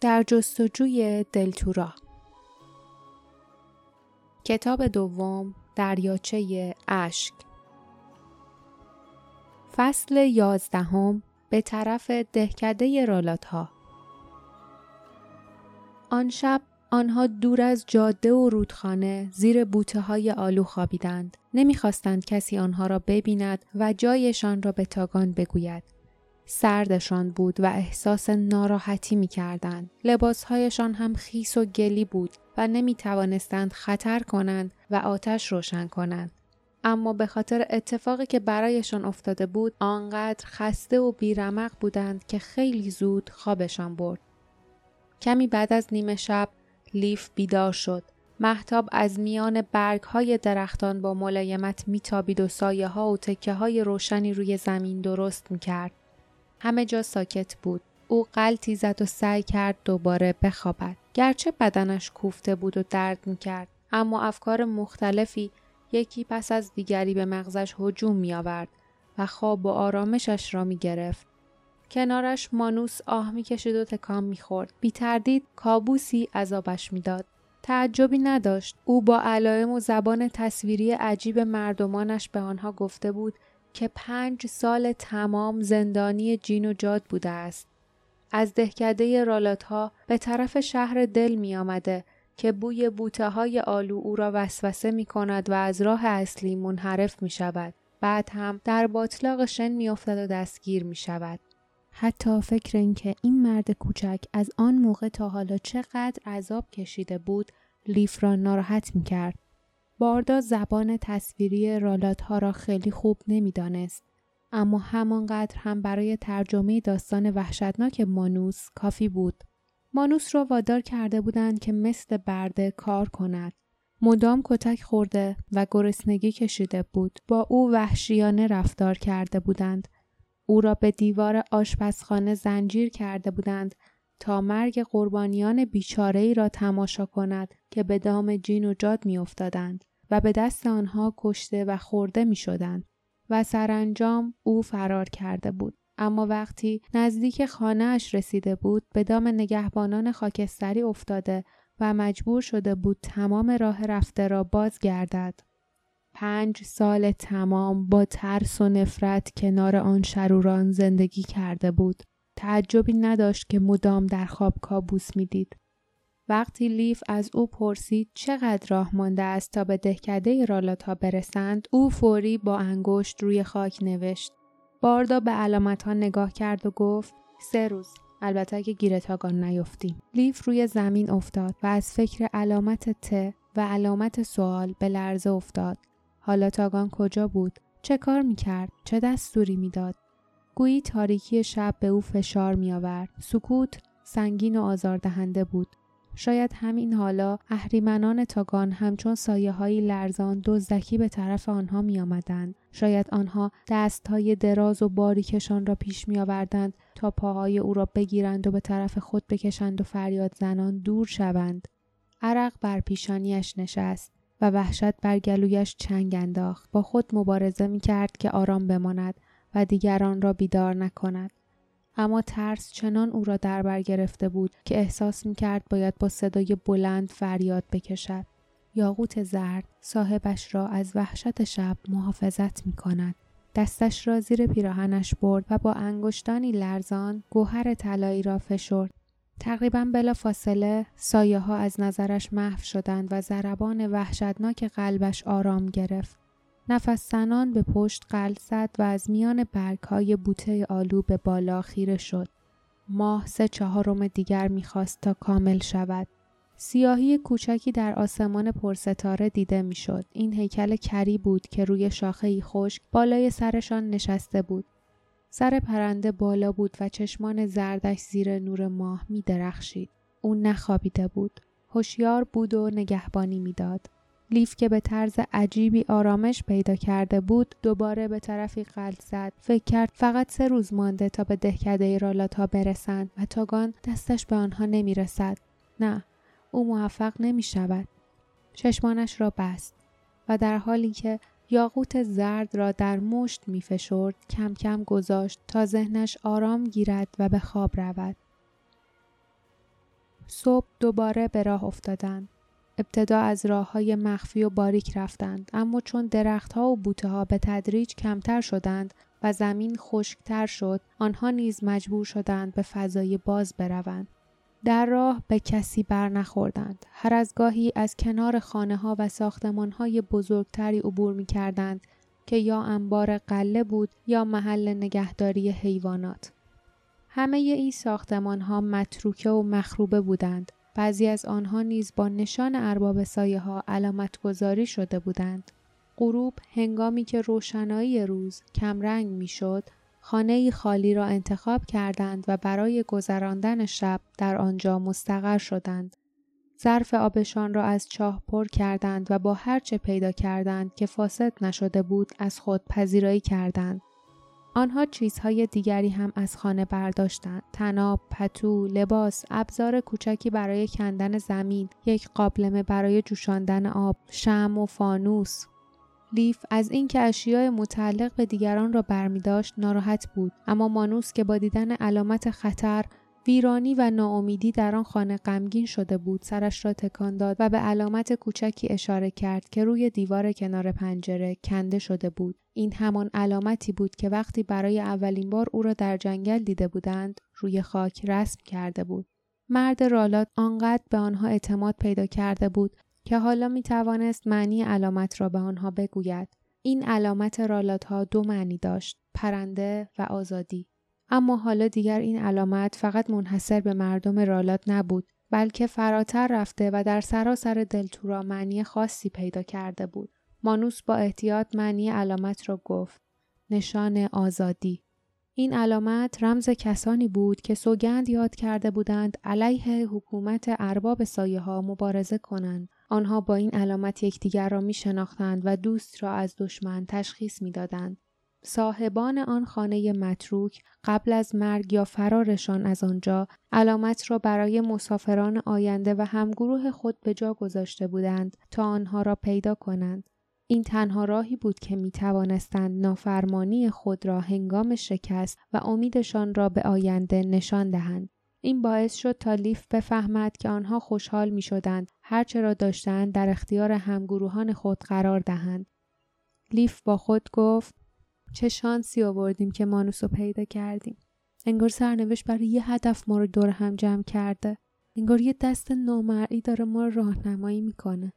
در جستجوی دلتورا کتاب دوم دریاچه اشک فصل یازدهم به طرف دهکده رالات ها آن شب آنها دور از جاده و رودخانه زیر بوته های آلو خوابیدند. نمی‌خواستند کسی آنها را ببیند و جایشان را به تاگان بگوید. سردشان بود و احساس ناراحتی می کردند. لباسهایشان هم خیس و گلی بود و نمی توانستند خطر کنند و آتش روشن کنند. اما به خاطر اتفاقی که برایشان افتاده بود آنقدر خسته و بیرمق بودند که خیلی زود خوابشان برد. کمی بعد از نیمه شب لیف بیدار شد. محتاب از میان برگ های درختان با ملایمت میتابید و سایه ها و تکه های روشنی روی زمین درست می‌کرد. همه جا ساکت بود. او قلتی زد و سعی کرد دوباره بخوابد. گرچه بدنش کوفته بود و درد می‌کرد اما افکار مختلفی یکی پس از دیگری به مغزش هجوم می آورد و خواب و آرامشش را می گرفت. کنارش مانوس آه می کشید و تکام می خورد. بی تردید کابوسی عذابش می‌داد. تعجبی نداشت. او با علائم و زبان تصویری عجیب مردمانش به آنها گفته بود که پنج سال تمام زندانی جین و جاد بوده است. از دهکده رالات ها به طرف شهر دل می آمده که بوی بوته های آلو او را وسوسه می کند و از راه اصلی منحرف می شود. بعد هم در باطلاق شن می و دستگیر می شود. حتی فکر اینکه این مرد کوچک از آن موقع تا حالا چقدر عذاب کشیده بود لیف را ناراحت می کرد. باردا زبان تصویری رالات ها را خیلی خوب نمی‌دانست. اما همانقدر هم برای ترجمه داستان وحشتناک مانوس کافی بود. مانوس را وادار کرده بودند که مثل برده کار کند. مدام کتک خورده و گرسنگی کشیده بود. با او وحشیانه رفتار کرده بودند. او را به دیوار آشپزخانه زنجیر کرده بودند تا مرگ قربانیان بیچاره ای را تماشا کند که به دام جین و جاد می و به دست آنها کشته و خورده می شدند و سرانجام او فرار کرده بود. اما وقتی نزدیک خانهاش رسیده بود به دام نگهبانان خاکستری افتاده و مجبور شده بود تمام راه رفته را بازگردد. پنج سال تمام با ترس و نفرت کنار آن شروران زندگی کرده بود. تعجبی نداشت که مدام در خواب کابوس می‌دید. وقتی لیف از او پرسید چقدر راه مانده است تا به دهکده رالاتا برسند او فوری با انگشت روی خاک نوشت. باردا به علامت ها نگاه کرد و گفت سه روز. البته اگه گیر تاگان نیفتیم. لیف روی زمین افتاد و از فکر علامت ت و علامت سوال به لرزه افتاد. حالا تاگان کجا بود؟ چه کار می‌کرد؟ چه دستوری می‌داد؟ گویی تاریکی شب به او فشار میآورد. سکوت سنگین و آزاردهنده بود. شاید همین حالا اهریمنان تاگان همچون سایه های لرزان دزدکی به طرف آنها می آمدند. شاید آنها دست های دراز و باریکشان را پیش می آوردند تا پاهای او را بگیرند و به طرف خود بکشند و فریاد زنان دور شوند. عرق بر پیشانیش نشست و وحشت بر گلویش چنگ انداخت. با خود مبارزه می کرد که آرام بماند و دیگران را بیدار نکند. اما ترس چنان او را در بر گرفته بود که احساس می کرد باید با صدای بلند فریاد بکشد. یاقوت زرد صاحبش را از وحشت شب محافظت می کند. دستش را زیر پیراهنش برد و با انگشتانی لرزان گوهر طلایی را فشرد. تقریبا بلا فاصله سایه ها از نظرش محو شدند و ضربان وحشتناک قلبش آرام گرفت. نفس زنان به پشت قلب زد و از میان برگ های بوته آلو به بالا خیره شد. ماه سه چهارم دیگر می‌خواست تا کامل شود. سیاهی کوچکی در آسمان پرستاره دیده می‌شد. این هیکل کری بود که روی شاخه خشک بالای سرشان نشسته بود. سر پرنده بالا بود و چشمان زردش زیر نور ماه می درخشید. او نخوابیده بود. هوشیار بود و نگهبانی می‌داد. لیف که به طرز عجیبی آرامش پیدا کرده بود دوباره به طرفی قلب زد فکر کرد فقط سه روز مانده تا به دهکده رالاتا برسند و تاگان دستش به آنها نمی رسد. نه او موفق نمی شود. چشمانش را بست و در حالی که یاقوت زرد را در مشت می فشرد کم کم گذاشت تا ذهنش آرام گیرد و به خواب رود. صبح دوباره به راه افتادند. ابتدا از راه های مخفی و باریک رفتند اما چون درختها و بوته ها به تدریج کمتر شدند و زمین خشکتر شد آنها نیز مجبور شدند به فضای باز بروند در راه به کسی بر نخوردند. هر از گاهی از کنار خانه ها و ساختمان های بزرگتری عبور می کردند که یا انبار قله بود یا محل نگهداری حیوانات. همه این ساختمان ها متروکه و مخروبه بودند. بعضی از آنها نیز با نشان ارباب سایه ها علامت گذاری شده بودند. غروب هنگامی که روشنایی روز کمرنگ می‌شد خانه خالی را انتخاب کردند و برای گذراندن شب در آنجا مستقر شدند. ظرف آبشان را از چاه پر کردند و با هر چه پیدا کردند که فاسد نشده بود از خود پذیرایی کردند. آنها چیزهای دیگری هم از خانه برداشتند. تناب، پتو، لباس، ابزار کوچکی برای کندن زمین، یک قابلمه برای جوشاندن آب، شم و فانوس، لیف از اینکه اشیاء متعلق به دیگران را برمی داشت ناراحت بود اما مانوس که با دیدن علامت خطر ویرانی و ناامیدی در آن خانه غمگین شده بود سرش را تکان داد و به علامت کوچکی اشاره کرد که روی دیوار کنار پنجره کنده شده بود این همان علامتی بود که وقتی برای اولین بار او را در جنگل دیده بودند روی خاک رسم کرده بود مرد رالات آنقدر به آنها اعتماد پیدا کرده بود که حالا می توانست معنی علامت را به آنها بگوید. این علامت رالات ها دو معنی داشت، پرنده و آزادی. اما حالا دیگر این علامت فقط منحصر به مردم رالات نبود، بلکه فراتر رفته و در سراسر دلتورا معنی خاصی پیدا کرده بود. مانوس با احتیاط معنی علامت را گفت. نشان آزادی. این علامت رمز کسانی بود که سوگند یاد کرده بودند علیه حکومت ارباب سایه ها مبارزه کنند آنها با این علامت یکدیگر را می شناختند و دوست را از دشمن تشخیص می دادند. صاحبان آن خانه متروک قبل از مرگ یا فرارشان از آنجا علامت را برای مسافران آینده و همگروه خود به جا گذاشته بودند تا آنها را پیدا کنند. این تنها راهی بود که می توانستند نافرمانی خود را هنگام شکست و امیدشان را به آینده نشان دهند. این باعث شد تا لیف بفهمد که آنها خوشحال می شدند هرچه را داشتند در اختیار همگروهان خود قرار دهند. لیف با خود گفت چه شانسی آوردیم که مانوس رو پیدا کردیم. انگار سرنوشت برای یه هدف ما رو دور هم جمع کرده. انگار یه دست نامرئی داره ما رو راهنمایی می‌کنه.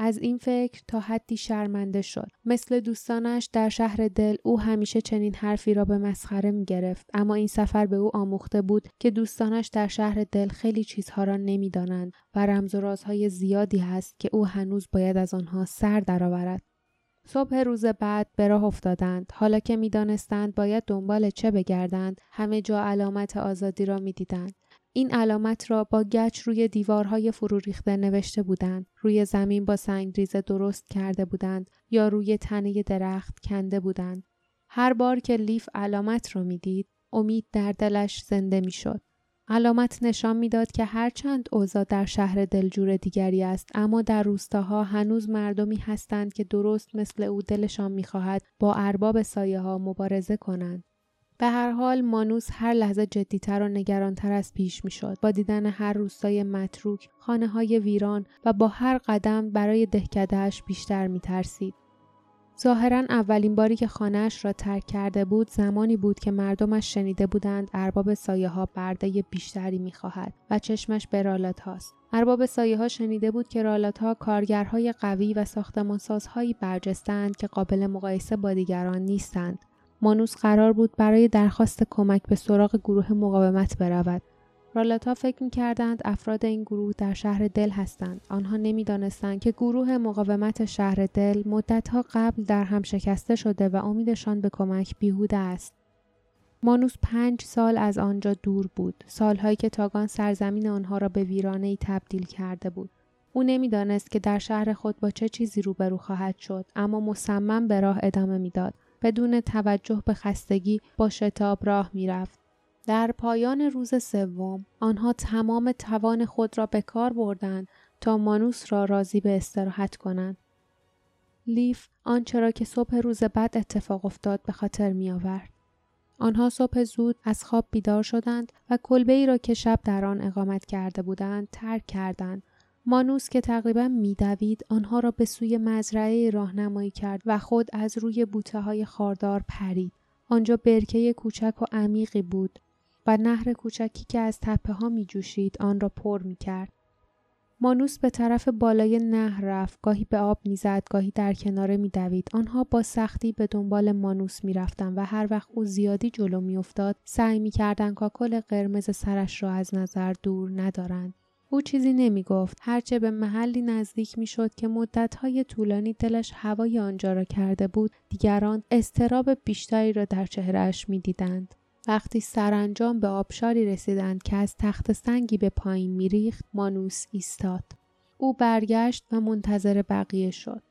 از این فکر تا حدی شرمنده شد مثل دوستانش در شهر دل او همیشه چنین حرفی را به مسخره می گرفت اما این سفر به او آموخته بود که دوستانش در شهر دل خیلی چیزها را نمی‌دانند و رمز و رازهای زیادی هست که او هنوز باید از آنها سر درآورد صبح روز بعد به راه افتادند. حالا که می‌دانستند باید دنبال چه بگردند همه جا علامت آزادی را می‌دیدند. این علامت را با گچ روی دیوارهای فرو ریخته نوشته بودند. روی زمین با سنگریزه درست کرده بودند یا روی تنه درخت کنده بودند. هر بار که لیف علامت را می‌دید امید در دلش زنده می‌شد. علامت نشان می‌داد که هرچند اوضاع در شهر دلجور دیگری است اما در روستاها هنوز مردمی هستند که درست مثل او دلشان می‌خواهد با ارباب سایه ها مبارزه کنند. به هر حال مانوس هر لحظه جدیتر و نگرانتر از پیش می‌شد. با دیدن هر روستای متروک خانه های ویران و با هر قدم برای دهکدهش بیشتر میترسید. ظاهرا اولین باری که خانهاش را ترک کرده بود زمانی بود که مردمش شنیده بودند ارباب سایه ها برده بیشتری می‌خواهد و چشمش به رالات هاست. ارباب سایه ها شنیده بود که رالات ها کارگرهای قوی و ساختمانسازهایی برجستند که قابل مقایسه با دیگران نیستند. مانوس قرار بود برای درخواست کمک به سراغ گروه مقاومت برود. رالتا فکر می کردند افراد این گروه در شهر دل هستند. آنها نمی‌دانستند که گروه مقاومت شهر دل مدتها قبل در هم شکسته شده و امیدشان به کمک بیهوده است. مانوس پنج سال از آنجا دور بود. سالهایی که تاگان سرزمین آنها را به ویرانه ای تبدیل کرده بود. او نمی‌دانست که در شهر خود با چه چیزی روبرو خواهد شد اما مصمم به راه ادامه می‌داد بدون توجه به خستگی با شتاب راه می‌رفت در پایان روز سوم آنها تمام توان خود را به کار بردند تا مانوس را راضی به استراحت کنند لیف آنچه را که صبح روز بعد اتفاق افتاد به خاطر می آورد. آنها صبح زود از خواب بیدار شدند و کلبه ای را که شب در آن اقامت کرده بودند ترک کردند. مانوس که تقریبا میدوید آنها را به سوی مزرعه راهنمایی کرد و خود از روی بوته های خاردار پرید. آنجا برکه کوچک و عمیقی بود و نهر کوچکی که از تپه ها می جوشید آن را پر می کرد. مانوس به طرف بالای نهر رفت گاهی به آب می‌زد گاهی در کناره میدوید آنها با سختی به دنبال مانوس می‌رفتند و هر وقت او زیادی جلو میافتاد سعی می‌کردند کاکل قرمز سرش را از نظر دور ندارند او چیزی نمی گفت هرچه به محلی نزدیک می شد که مدتهای طولانی دلش هوای آنجا را کرده بود دیگران استراب بیشتری را در چهرهش می دیدند. وقتی سرانجام به آبشاری رسیدند که از تخت سنگی به پایین میریخت مانوس ایستاد. او برگشت و منتظر بقیه شد.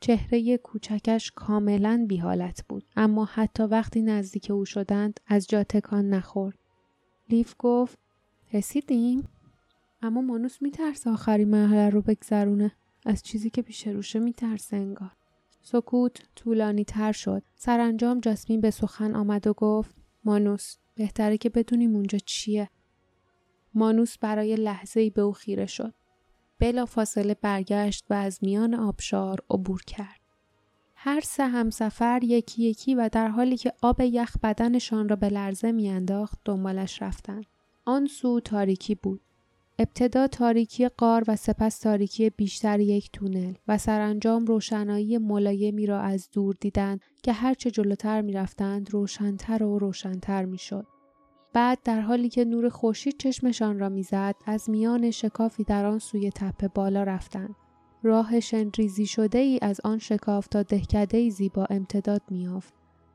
چهره کوچکش کاملا بیحالت بود اما حتی وقتی نزدیک او شدند از جا تکان نخورد. لیف گفت رسیدیم اما مانوس میترسه آخری مرحله رو بگذرونه. از چیزی که پیش روشه میترسه انگار. سکوت طولانی تر شد. سرانجام جاسمین به سخن آمد و گفت مانوس بهتره که بدونیم اونجا چیه. مانوس برای لحظه ای به او خیره شد. بلا فاصله برگشت و از میان آبشار عبور کرد. هر سه همسفر یکی یکی و در حالی که آب یخ بدنشان را به لرزه میانداخت دنبالش رفتند. آن سو تاریکی بود. ابتدا تاریکی قار و سپس تاریکی بیشتر یک تونل و سرانجام روشنایی ملایمی را از دور دیدند که هرچه جلوتر می‌رفتند روشنتر و روشنتر می‌شد. بعد در حالی که نور خورشید چشمشان را می‌زد از میان شکافی در آن سوی تپه بالا رفتند. راه شنریزی شده ای از آن شکاف تا دهکده زیبا امتداد میافت.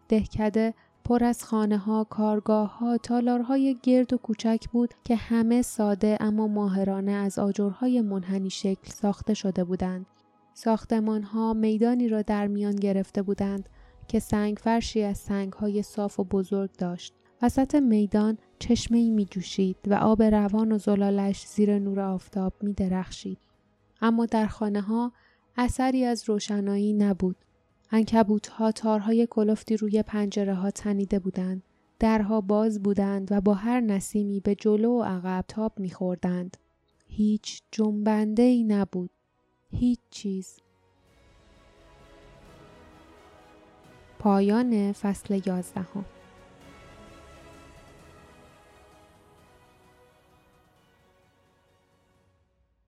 دهکده پر از خانه ها، کارگاه ها، تالارهای گرد و کوچک بود که همه ساده اما ماهرانه از آجرهای منحنی شکل ساخته شده بودند. ساختمان ها میدانی را در میان گرفته بودند که سنگ فرشی از سنگ های صاف و بزرگ داشت. وسط میدان چشمه ای می جوشید و آب روان و زلالش زیر نور آفتاب می درخشید. اما در خانه ها اثری از روشنایی نبود. انکبوت ها تارهای کلفتی روی پنجره ها تنیده بودند. درها باز بودند و با هر نسیمی به جلو و عقب تاب میخوردند. هیچ جنبنده ای نبود. هیچ چیز. پایان فصل یازدهم